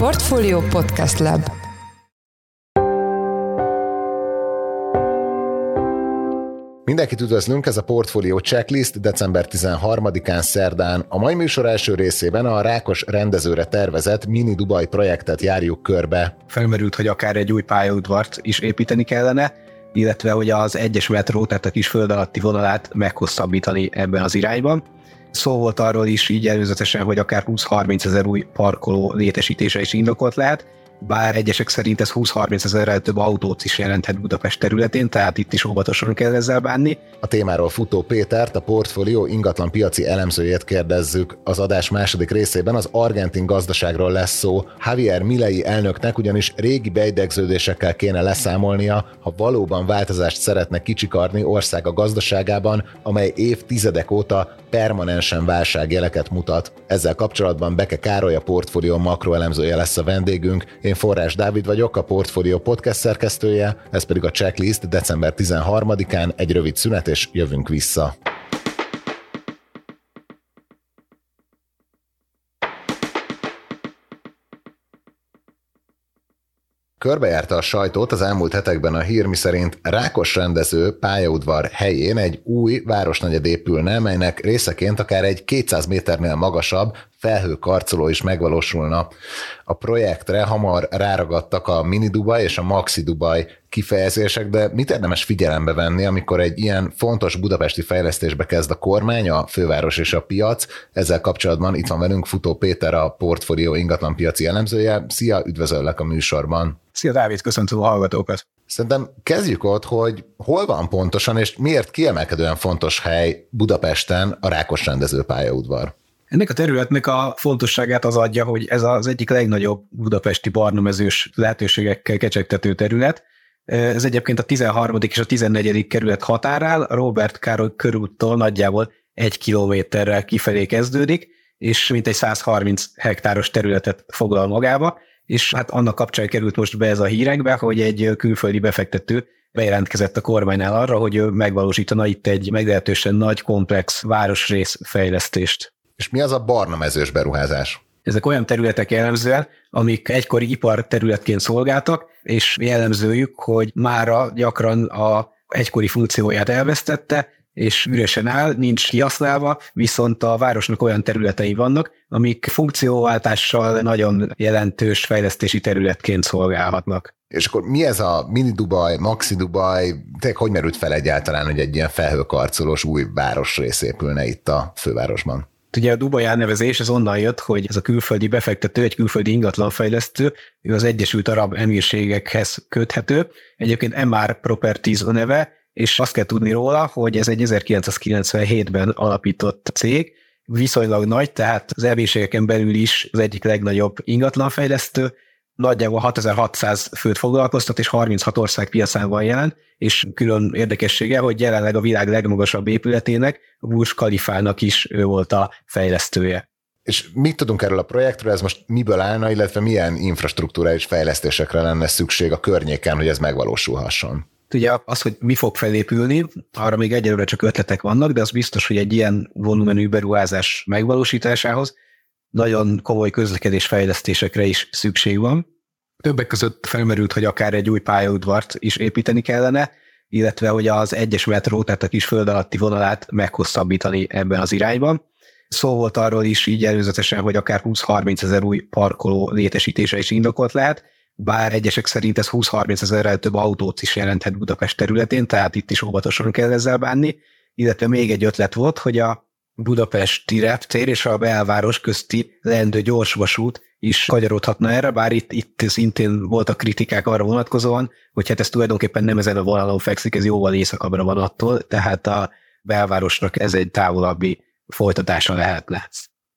Portfolio Podcast Lab Mindenkit üdvözlünk, ez a Portfolio Checklist december 13-án szerdán. A mai műsor első részében a Rákos rendezőre tervezett Mini Dubai projektet járjuk körbe. Felmerült, hogy akár egy új pályaudvart is építeni kellene, illetve hogy az egyes metró, tehát a kis föld alatti vonalát meghosszabbítani ebben az irányban. Szó volt arról is így előzetesen, hogy akár 20-30 ezer új parkoló létesítése is indokolt lehet, bár egyesek szerint ez 20-30 ezerrel több autót is jelenthet Budapest területén, tehát itt is óvatosan kell ezzel bánni. A témáról futó Pétert, a portfólió ingatlan piaci elemzőjét kérdezzük. Az adás második részében az argentin gazdaságról lesz szó. Javier Milei elnöknek ugyanis régi beidegződésekkel kéne leszámolnia, ha valóban változást szeretne kicsikarni ország a gazdaságában, amely évtizedek óta permanensen válságjeleket mutat. Ezzel kapcsolatban Beke Károly, a portfólió makroelemzője lesz a vendégünk. Én Forrás Dávid vagyok, a Portfolio podcast szerkesztője, ez pedig a checklist december 13-án egy rövid szünet, és jövünk vissza. Körbejárta a sajtót az elmúlt hetekben a hír, miszerint Rákos rendező pályaudvar helyén egy új városnegyed épülne, melynek részeként akár egy 200 méternél magasabb felhőkarcoló is megvalósulna. A projektre hamar ráragadtak a Mini Dubai és a Maxi Dubai kifejezések, de mit érdemes figyelembe venni, amikor egy ilyen fontos budapesti fejlesztésbe kezd a kormány, a főváros és a piac? Ezzel kapcsolatban itt van velünk Futó Péter, a portfólió ingatlan piaci elemzője. Szia, üdvözöllek a műsorban! Szia Dávid, köszöntöm a hallgatókat! Szerintem kezdjük ott, hogy hol van pontosan, és miért kiemelkedően fontos hely Budapesten a Rákos rendezőpályaudvar? Ennek a területnek a fontosságát az adja, hogy ez az egyik legnagyobb budapesti barnamezős lehetőségekkel kecsegtető terület. Ez egyébként a 13. és a 14. kerület határál, Robert Károly körúttól nagyjából egy kilométerrel kifelé kezdődik, és mintegy 130 hektáros területet foglal magába, és hát annak kapcsán került most be ez a hírekbe, hogy egy külföldi befektető bejelentkezett a kormánynál arra, hogy ő megvalósítana itt egy meglehetősen nagy, komplex városrész fejlesztést. És mi az a barna mezős beruházás? Ezek olyan területek jellemzően, amik egykori ipar területként szolgáltak, és jellemzőjük, hogy mára gyakran a egykori funkcióját elvesztette, és üresen áll, nincs kihasználva, viszont a városnak olyan területei vannak, amik funkcióváltással nagyon jelentős fejlesztési területként szolgálhatnak. És akkor mi ez a mini Dubai, maxi Dubai, tényleg hogy merült fel egyáltalán, hogy egy ilyen felhőkarcolós új városrész épülne itt a fővárosban? Ugye a Dubai elnevezés az onnan jött, hogy ez a külföldi befektető, egy külföldi ingatlanfejlesztő, ő az Egyesült Arab Emírségekhez köthető. Egyébként MR Properties a neve, és azt kell tudni róla, hogy ez egy 1997-ben alapított cég, viszonylag nagy, tehát az emírségeken belül is az egyik legnagyobb ingatlanfejlesztő, nagyjából 6600 főt foglalkoztat, és 36 ország piacán van jelen, és külön érdekessége, hogy jelenleg a világ legmagasabb épületének, a Burj Khalifának is ő volt a fejlesztője. És mit tudunk erről a projektről, ez most miből állna, illetve milyen infrastruktúrális fejlesztésekre lenne szükség a környéken, hogy ez megvalósulhasson? Ugye az, hogy mi fog felépülni, arra még egyelőre csak ötletek vannak, de az biztos, hogy egy ilyen volumenű beruházás megvalósításához nagyon komoly közlekedés fejlesztésekre is szükség van. Többek között felmerült, hogy akár egy új pályaudvart is építeni kellene, illetve hogy az egyes metró, tehát a kis föld alatti vonalát meghosszabbítani ebben az irányban. Szó volt arról is így előzetesen, hogy akár 20-30 ezer új parkoló létesítése is indokolt lehet, bár egyesek szerint ez 20-30 ezerrel több autót is jelenthet Budapest területén, tehát itt is óvatosan kell ezzel bánni, illetve még egy ötlet volt, hogy a budapesti reptér és a belváros közti leendő gyorsvasút is kagyarodhatna erre, bár itt, itt szintén voltak kritikák arra vonatkozóan, hogy hát ez tulajdonképpen nem ezen a vonalon fekszik, ez jóval északabbra van attól, tehát a belvárosnak ez egy távolabbi folytatása lehetne.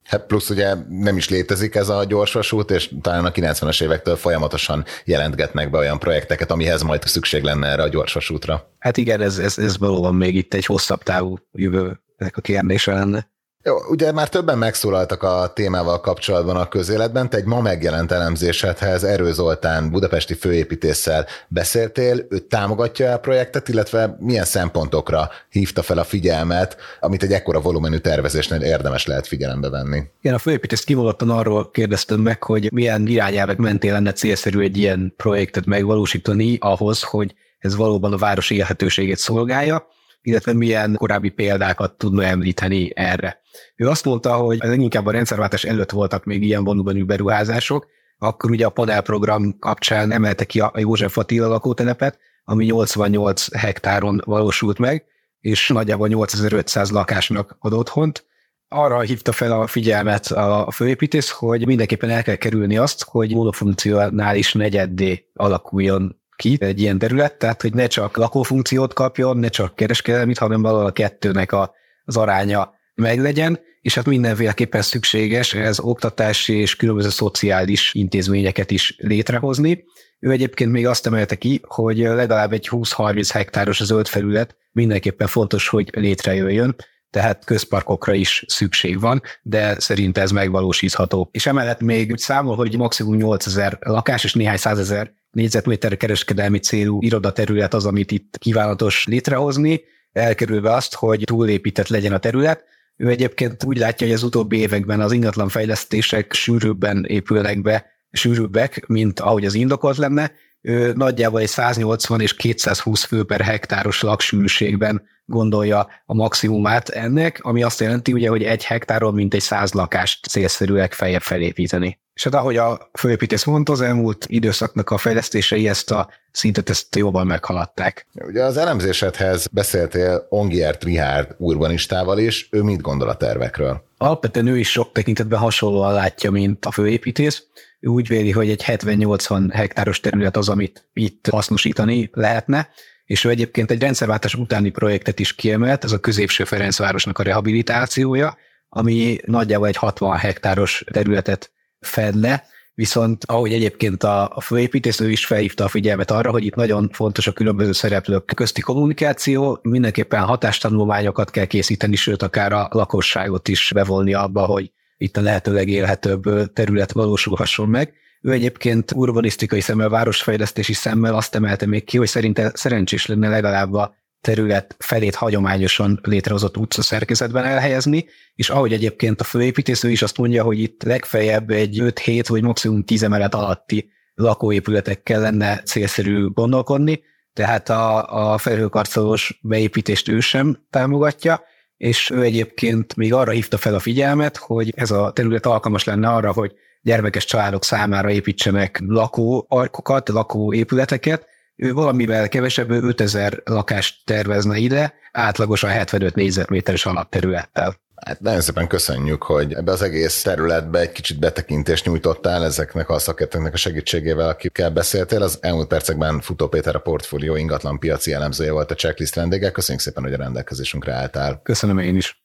Hát plusz ugye nem is létezik ez a gyorsvasút, és talán a 90-es évektől folyamatosan jelentgetnek be olyan projekteket, amihez majd szükség lenne erre a gyorsvasútra. Hát igen, ez, ez, ez valóban még itt egy hosszabb távú jövő ennek a kérdése lenne. Jó, ugye már többen megszólaltak a témával kapcsolatban a közéletben, te egy ma megjelent elemzésedhez Erő Zoltán budapesti főépítéssel beszéltél, ő támogatja a projektet, illetve milyen szempontokra hívta fel a figyelmet, amit egy ekkora volumenű tervezésnél érdemes lehet figyelembe venni. Igen, a főépítész kimondottan arról kérdeztem meg, hogy milyen irányelvek mentén lenne célszerű egy ilyen projektet megvalósítani ahhoz, hogy ez valóban a város élhetőségét szolgálja, illetve milyen korábbi példákat tudna említeni erre. Ő azt mondta, hogy leginkább a rendszerváltás előtt voltak még ilyen volumenű beruházások, akkor ugye a panelprogram kapcsán emelte ki a József Attila lakótelepet, ami 88 hektáron valósult meg, és nagyjából 8500 lakásnak ad otthont. Arra hívta fel a figyelmet a főépítész, hogy mindenképpen el kell kerülni azt, hogy monofunkcionális negyeddé alakuljon ki egy ilyen terület, tehát hogy ne csak lakófunkciót kapjon, ne csak kereskedelmit, hanem valahol a kettőnek a, az aránya meglegyen, és hát mindenféleképpen szükséges ez oktatási és különböző szociális intézményeket is létrehozni. Ő egyébként még azt emelte ki, hogy legalább egy 20-30 hektáros zöld felület mindenképpen fontos, hogy létrejöjjön, tehát közparkokra is szükség van, de szerint ez megvalósítható. És emellett még úgy számol, hogy maximum 8000 lakás és néhány százezer négyzetméter kereskedelmi célú irodaterület az, amit itt kívánatos létrehozni, elkerülve azt, hogy túlépített legyen a terület. Ő egyébként úgy látja, hogy az utóbbi években az ingatlan fejlesztések sűrűbben épülnek be, sűrűbbek, mint ahogy az indokolt lenne. Ő nagyjából egy 180 és 220 fő per hektáros laksűrűségben gondolja a maximumát ennek, ami azt jelenti ugye, hogy egy hektáról mint egy száz lakást célszerű legfeljebb felépíteni. És hát ahogy a főépítész mondta, az elmúlt időszaknak a fejlesztései ezt a szintet ezt jobban meghaladták. Ugye az elemzésedhez beszéltél Ongiert Rihárd urbanistával is, ő mit gondol a tervekről? Alapvetően ő is sok tekintetben hasonlóan látja, mint a főépítész. Ő úgy véli, hogy egy 70-80 hektáros terület az, amit itt hasznosítani lehetne, és ő egyébként egy rendszerváltás utáni projektet is kiemelt, ez a középső Ferencvárosnak a rehabilitációja, ami nagyjából egy 60 hektáros területet fed le, viszont ahogy egyébként a, a főépítész, ő is felhívta a figyelmet arra, hogy itt nagyon fontos a különböző szereplők közti kommunikáció, mindenképpen hatástanulmányokat kell készíteni, sőt akár a lakosságot is bevonni abba, hogy itt a lehető legélhetőbb terület valósulhasson meg. Ő egyébként urbanisztikai szemmel, városfejlesztési szemmel azt emelte még ki, hogy szerinte szerencsés lenne legalább a terület felét hagyományosan létrehozott utca szerkezetben elhelyezni, és ahogy egyébként a főépítésző is azt mondja, hogy itt legfeljebb egy 5-7 vagy maximum 10 emelet alatti lakóépületekkel lenne célszerű gondolkodni, tehát a, a felhőkarcolós beépítést ő sem támogatja, és ő egyébként még arra hívta fel a figyelmet, hogy ez a terület alkalmas lenne arra, hogy gyermekes családok számára építsenek lakóarkokat, lakóépületeket, ő valamivel kevesebb, 5000 lakást tervezne ide, átlagosan 75 négyzetméteres alapterülettel. Hát nagyon szépen köszönjük, hogy ebbe az egész területbe egy kicsit betekintést nyújtottál ezeknek a szakértőknek a segítségével, akikkel beszéltél. Az elmúlt percekben Futó Péter a portfólió ingatlan piaci elemzője volt a checklist vendége. Köszönjük szépen, hogy a rendelkezésünkre álltál. Köszönöm én is.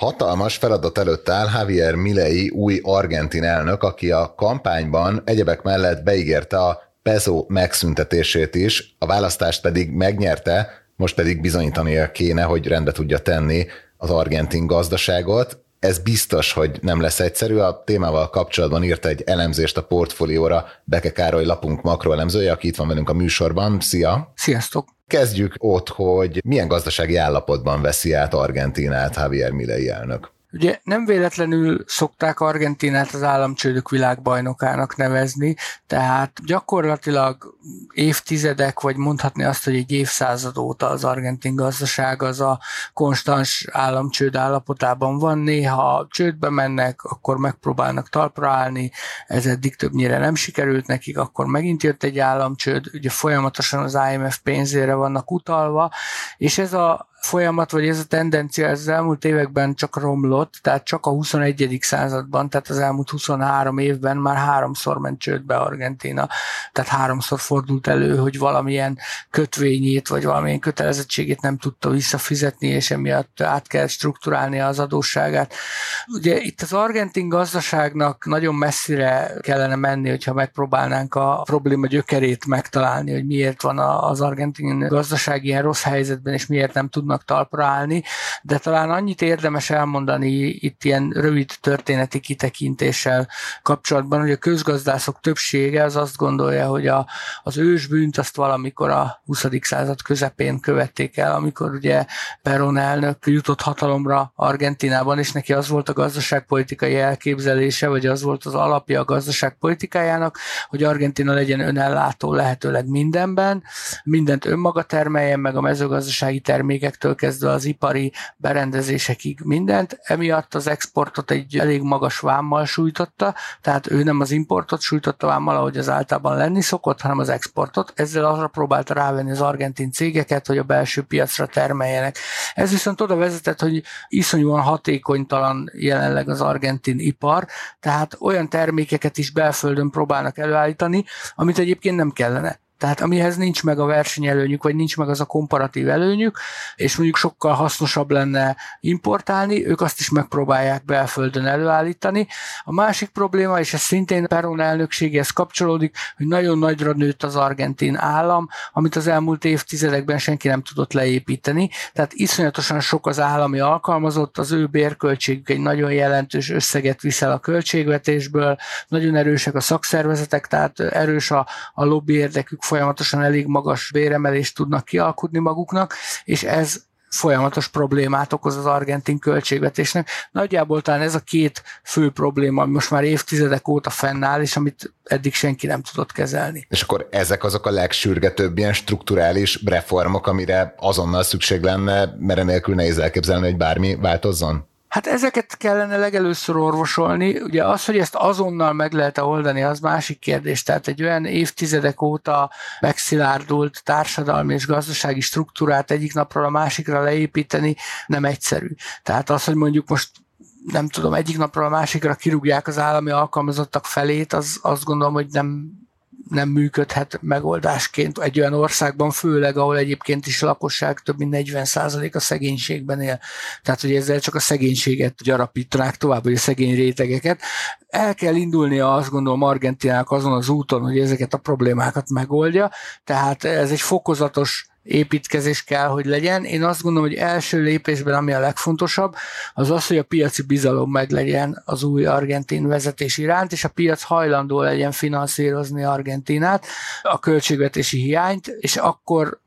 Hatalmas feladat előtt áll Javier Milei új argentin elnök, aki a kampányban egyebek mellett beígérte a peso megszüntetését is, a választást pedig megnyerte, most pedig bizonyítania kéne, hogy rendbe tudja tenni az argentin gazdaságot. Ez biztos, hogy nem lesz egyszerű. A témával kapcsolatban írta egy elemzést a portfólióra Beke Károly lapunk makroelemzője, aki itt van velünk a műsorban. Szia! Sziasztok! Kezdjük ott, hogy milyen gazdasági állapotban veszi át Argentinát Javier Milei elnök. Ugye nem véletlenül szokták Argentinát az államcsődök világbajnokának nevezni, tehát gyakorlatilag évtizedek, vagy mondhatni azt, hogy egy évszázad óta az argentin gazdaság az a konstans államcsőd állapotában van. Néha csődbe mennek, akkor megpróbálnak talpra állni, ez eddig többnyire nem sikerült nekik, akkor megint jött egy államcsőd, ugye folyamatosan az IMF pénzére vannak utalva, és ez a folyamat, vagy ez a tendencia ez az elmúlt években csak romlott, tehát csak a 21. században, tehát az elmúlt 23 évben már háromszor ment csődbe Argentina, tehát háromszor fordult elő, hogy valamilyen kötvényét, vagy valamilyen kötelezettségét nem tudta visszafizetni, és emiatt át kell strukturálni az adósságát. Ugye itt az argentin gazdaságnak nagyon messzire kellene menni, hogyha megpróbálnánk a probléma gyökerét megtalálni, hogy miért van az argentin gazdaság ilyen rossz helyzetben, és miért nem tudnak talpra állni, de talán annyit érdemes elmondani itt ilyen rövid történeti kitekintéssel kapcsolatban, hogy a közgazdászok többsége az azt gondolja, hogy a, az ősbűnt azt valamikor a 20. század közepén követték el, amikor ugye Perón elnök jutott hatalomra Argentinában, és neki az volt a gazdaságpolitikai elképzelése, vagy az volt az alapja a gazdaságpolitikájának, hogy Argentina legyen önellátó lehetőleg mindenben, mindent önmaga termeljen, meg a mezőgazdasági termékektől kezdve az ipari berendezésekig mindent, emiatt az exportot egy elég magas vámmal sújtotta, tehát ő nem az importot sújtotta vámmal, ahogy az általában lenni szokott, hanem az exportot. Ezzel arra próbálta rávenni az argentin cégeket, hogy a belső piacra termeljenek. Ez viszont oda vezetett, hogy iszonyúan hatékonytalan jelenleg az argentin ipar, tehát olyan termékeket is belföldön próbálnak előállítani, amit egyébként nem kellene. Tehát amihez nincs meg a versenyelőnyük, vagy nincs meg az a komparatív előnyük, és mondjuk sokkal hasznosabb lenne importálni, ők azt is megpróbálják belföldön előállítani. A másik probléma, és ez szintén Peron elnökséghez kapcsolódik, hogy nagyon nagyra nőtt az argentin állam, amit az elmúlt évtizedekben senki nem tudott leépíteni. Tehát iszonyatosan sok az állami alkalmazott, az ő bérköltségük egy nagyon jelentős összeget viszel a költségvetésből, nagyon erősek a szakszervezetek, tehát erős a, a lobby érdekük folyamatosan elég magas béremelést tudnak kialkudni maguknak, és ez folyamatos problémát okoz az argentin költségvetésnek. Nagyjából talán ez a két fő probléma, ami most már évtizedek óta fennáll, és amit eddig senki nem tudott kezelni. És akkor ezek azok a legsürgetőbb ilyen strukturális reformok, amire azonnal szükség lenne, mert enélkül nehéz elképzelni, hogy bármi változzon? Hát ezeket kellene legelőször orvosolni. Ugye az, hogy ezt azonnal meg lehet -e oldani, az másik kérdés. Tehát egy olyan évtizedek óta megszilárdult társadalmi és gazdasági struktúrát egyik napról a másikra leépíteni nem egyszerű. Tehát az, hogy mondjuk most nem tudom, egyik napról a másikra kirúgják az állami alkalmazottak felét, az azt gondolom, hogy nem nem működhet megoldásként egy olyan országban, főleg ahol egyébként is a lakosság több mint 40% a szegénységben él. Tehát, hogy ezzel csak a szegénységet gyarapítanák tovább, vagy a szegény rétegeket. El kell indulnia azt gondolom Argentinának azon az úton, hogy ezeket a problémákat megoldja, tehát ez egy fokozatos építkezés kell, hogy legyen. Én azt gondolom, hogy első lépésben, ami a legfontosabb, az az, hogy a piaci bizalom meglegyen az új argentin vezetés iránt, és a piac hajlandó legyen finanszírozni Argentinát, a költségvetési hiányt, és akkor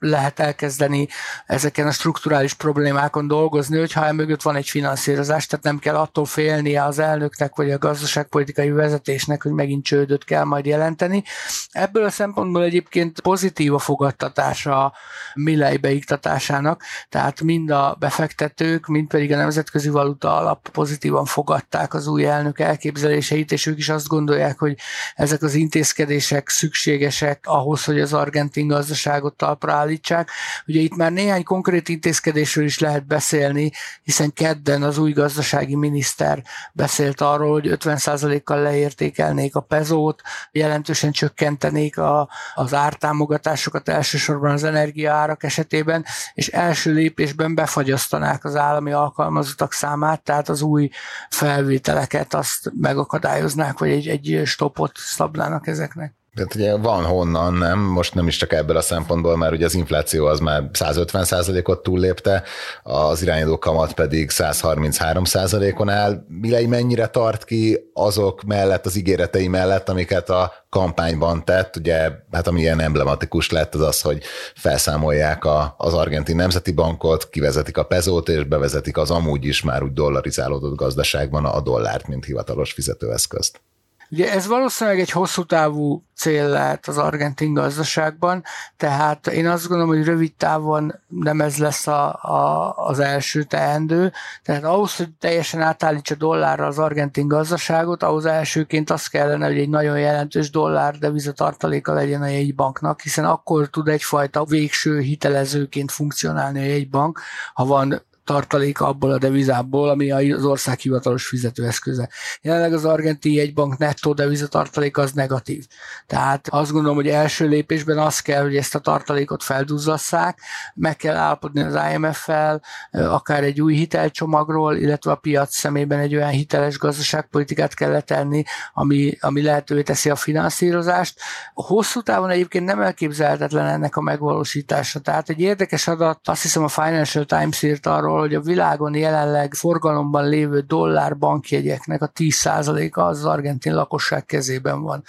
lehet elkezdeni ezeken a strukturális problémákon dolgozni, hogyha mögött van egy finanszírozás, tehát nem kell attól félnie az elnöknek vagy a gazdaságpolitikai vezetésnek, hogy megint csődöt kell majd jelenteni. Ebből a szempontból egyébként pozitív a fogadtatása a Milley beiktatásának, tehát mind a befektetők, mind pedig a Nemzetközi Valuta Alap pozitívan fogadták az új elnök elképzeléseit, és ők is azt gondolják, hogy ezek az intézkedések szükségesek ahhoz, hogy az argentin gazdaságot talpra állítsák. Ugye itt már néhány konkrét intézkedésről is lehet beszélni, hiszen kedden az új gazdasági miniszter beszélt arról, hogy 50%-kal leértékelnék a pezót, jelentősen csökkentenék a, az ártámogatásokat elsősorban az energiaárak esetében, és első lépésben befagyasztanák az állami alkalmazottak számát, tehát az új felvételeket azt megakadályoznák, vagy egy, egy stopot szabnának ezeknek. Tehát ugye van honnan, nem? Most nem is csak ebből a szempontból, mert ugye az infláció az már 150 ot túllépte, az irányadó kamat pedig 133 on áll. Milei mennyire tart ki azok mellett, az ígéretei mellett, amiket a kampányban tett, ugye, hát ami ilyen emblematikus lett, az az, hogy felszámolják a, az argentin nemzeti bankot, kivezetik a pezót, és bevezetik az amúgy is már úgy dollarizálódott gazdaságban a dollárt, mint hivatalos fizetőeszközt. Ugye ez valószínűleg egy hosszú távú cél lehet az argentin gazdaságban, tehát én azt gondolom, hogy rövid távon nem ez lesz a, a, az első teendő, tehát ahhoz, hogy teljesen átállítsa dollárra az argentin gazdaságot, ahhoz elsőként az kellene, hogy egy nagyon jelentős dollár devizatartaléka legyen a jegybanknak, hiszen akkor tud egyfajta végső hitelezőként funkcionálni a jegybank, ha van tartalék abból a devizából, ami az ország hivatalos fizetőeszköze. Jelenleg az argentin jegybank nettó devizatartalék az negatív. Tehát azt gondolom, hogy első lépésben az kell, hogy ezt a tartalékot felduzzasszák, meg kell állapodni az IMF-fel, akár egy új hitelcsomagról, illetve a piac szemében egy olyan hiteles gazdaságpolitikát kell tenni, ami, ami lehetővé teszi a finanszírozást. Hosszú távon egyébként nem elképzelhetetlen ennek a megvalósítása. Tehát egy érdekes adat, azt hiszem a Financial Times írt arról, hogy a világon jelenleg forgalomban lévő dollár bankjegyeknek a 10%-a az, argentin lakosság kezében van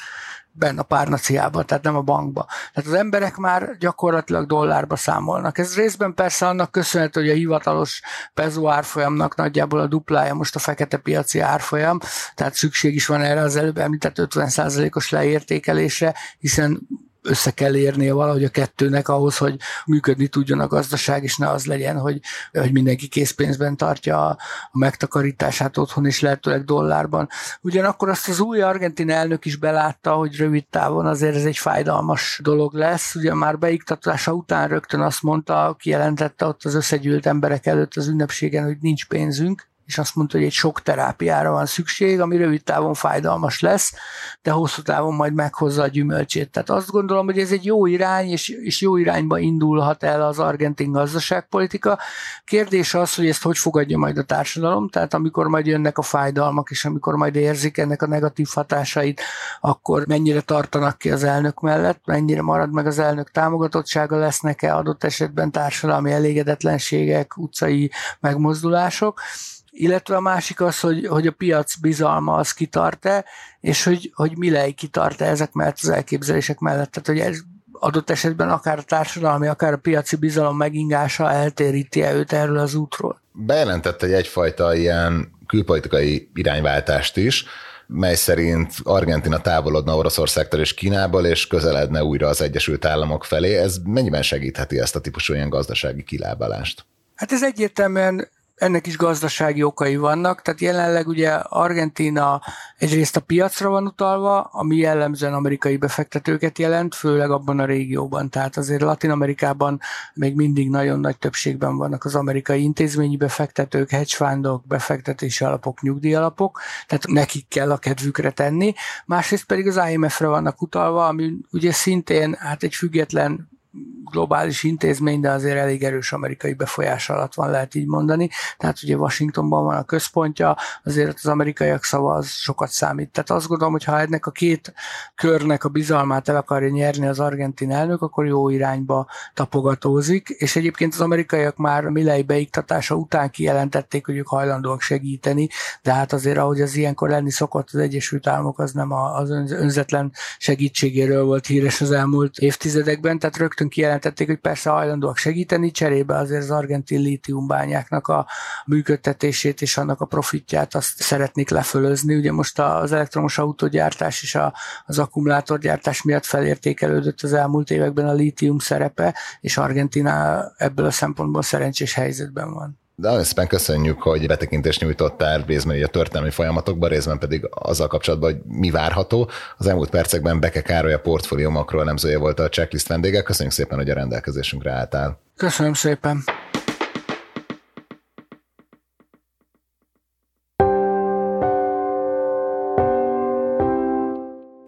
benne a párnaciában, tehát nem a bankba. Tehát az emberek már gyakorlatilag dollárba számolnak. Ez részben persze annak köszönhető, hogy a hivatalos peso árfolyamnak nagyjából a duplája most a fekete piaci árfolyam, tehát szükség is van erre az előbb említett 50%-os leértékelésre, hiszen össze kell érnie valahogy a kettőnek ahhoz, hogy működni tudjon a gazdaság, és ne az legyen, hogy, hogy mindenki készpénzben tartja a, megtakarítását otthon, és lehetőleg dollárban. Ugyanakkor azt az új argentin elnök is belátta, hogy rövid távon azért ez egy fájdalmas dolog lesz. Ugye már beiktatása után rögtön azt mondta, kijelentette ott az összegyűlt emberek előtt az ünnepségen, hogy nincs pénzünk, és azt mondta, hogy egy sok terápiára van szükség, ami rövid távon fájdalmas lesz, de hosszú távon majd meghozza a gyümölcsét. Tehát azt gondolom, hogy ez egy jó irány, és, és jó irányba indulhat el az argentin gazdaságpolitika. Kérdés az, hogy ezt hogy fogadja majd a társadalom, tehát amikor majd jönnek a fájdalmak, és amikor majd érzik ennek a negatív hatásait, akkor mennyire tartanak ki az elnök mellett, mennyire marad meg az elnök támogatottsága, lesznek-e adott esetben társadalmi elégedetlenségek, utcai megmozdulások illetve a másik az, hogy, hogy a piac bizalma az kitart-e, és hogy, hogy Milei kitart-e ezek mellett az elképzelések mellett. Tehát, hogy ez adott esetben akár a társadalmi, akár a piaci bizalom megingása eltéríti-e őt erről az útról. Bejelentette egy egyfajta ilyen külpolitikai irányváltást is, mely szerint Argentina távolodna Oroszországtól és Kínából, és közeledne újra az Egyesült Államok felé. Ez mennyiben segítheti ezt a típusú ilyen gazdasági kilábalást? Hát ez egyértelműen ennek is gazdasági okai vannak, tehát jelenleg ugye Argentina egyrészt a piacra van utalva, ami jellemzően amerikai befektetőket jelent, főleg abban a régióban, tehát azért Latin Amerikában még mindig nagyon nagy többségben vannak az amerikai intézményi befektetők, hedgefundok, befektetési alapok, nyugdíjalapok, tehát nekik kell a kedvükre tenni, másrészt pedig az IMF-re vannak utalva, ami ugye szintén hát egy független globális intézmény, de azért elég erős amerikai befolyás alatt van, lehet így mondani. Tehát ugye Washingtonban van a központja, azért az amerikaiak szava az sokat számít. Tehát azt gondolom, hogy ha ennek a két körnek a bizalmát el akarja nyerni az argentin elnök, akkor jó irányba tapogatózik, és egyébként az amerikaiak már Milley beiktatása után kijelentették, hogy ők hajlandóak segíteni, de hát azért, ahogy az ilyenkor lenni szokott, az Egyesült Államok az nem az önzetlen segítségéről volt híres az elmúlt évtizedekben, tehát rögtön kijelent bejelentették, hogy persze hajlandóak segíteni, cserébe azért az argentin lítiumbányáknak a működtetését és annak a profitját azt szeretnék lefölözni. Ugye most az elektromos autógyártás és a, az akkumulátorgyártás miatt felértékelődött az elmúlt években a lítium szerepe, és Argentina ebből a szempontból szerencsés helyzetben van. De nagyon szépen köszönjük, hogy betekintést nyújtottál részben a történelmi folyamatokban, részben pedig azzal kapcsolatban, hogy mi várható. Az elmúlt percekben Beke Károly a portfólió makro elemzője volt a checklist vendége. Köszönjük szépen, hogy a rendelkezésünkre álltál. Köszönöm szépen.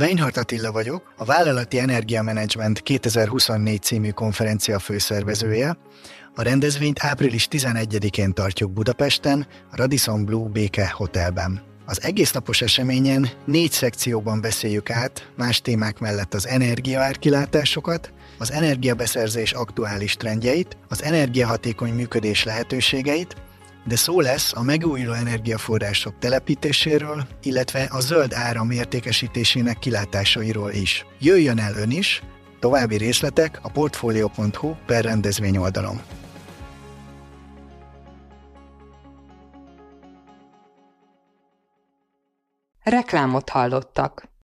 Weinhardt Attila vagyok, a Vállalati Energiamenedzsment 2024 című konferencia főszervezője. A rendezvényt április 11-én tartjuk Budapesten, a Radisson Blue Béke Hotelben. Az egész napos eseményen négy szekcióban beszéljük át más témák mellett az energiaárkilátásokat, az energiabeszerzés aktuális trendjeit, az energiahatékony működés lehetőségeit, de szó lesz a megújuló energiaforrások telepítéséről, illetve a zöld áram értékesítésének kilátásairól is. Jöjjön el ön is, további részletek a portfolio.hu per rendezvény oldalon. Reklámot hallottak.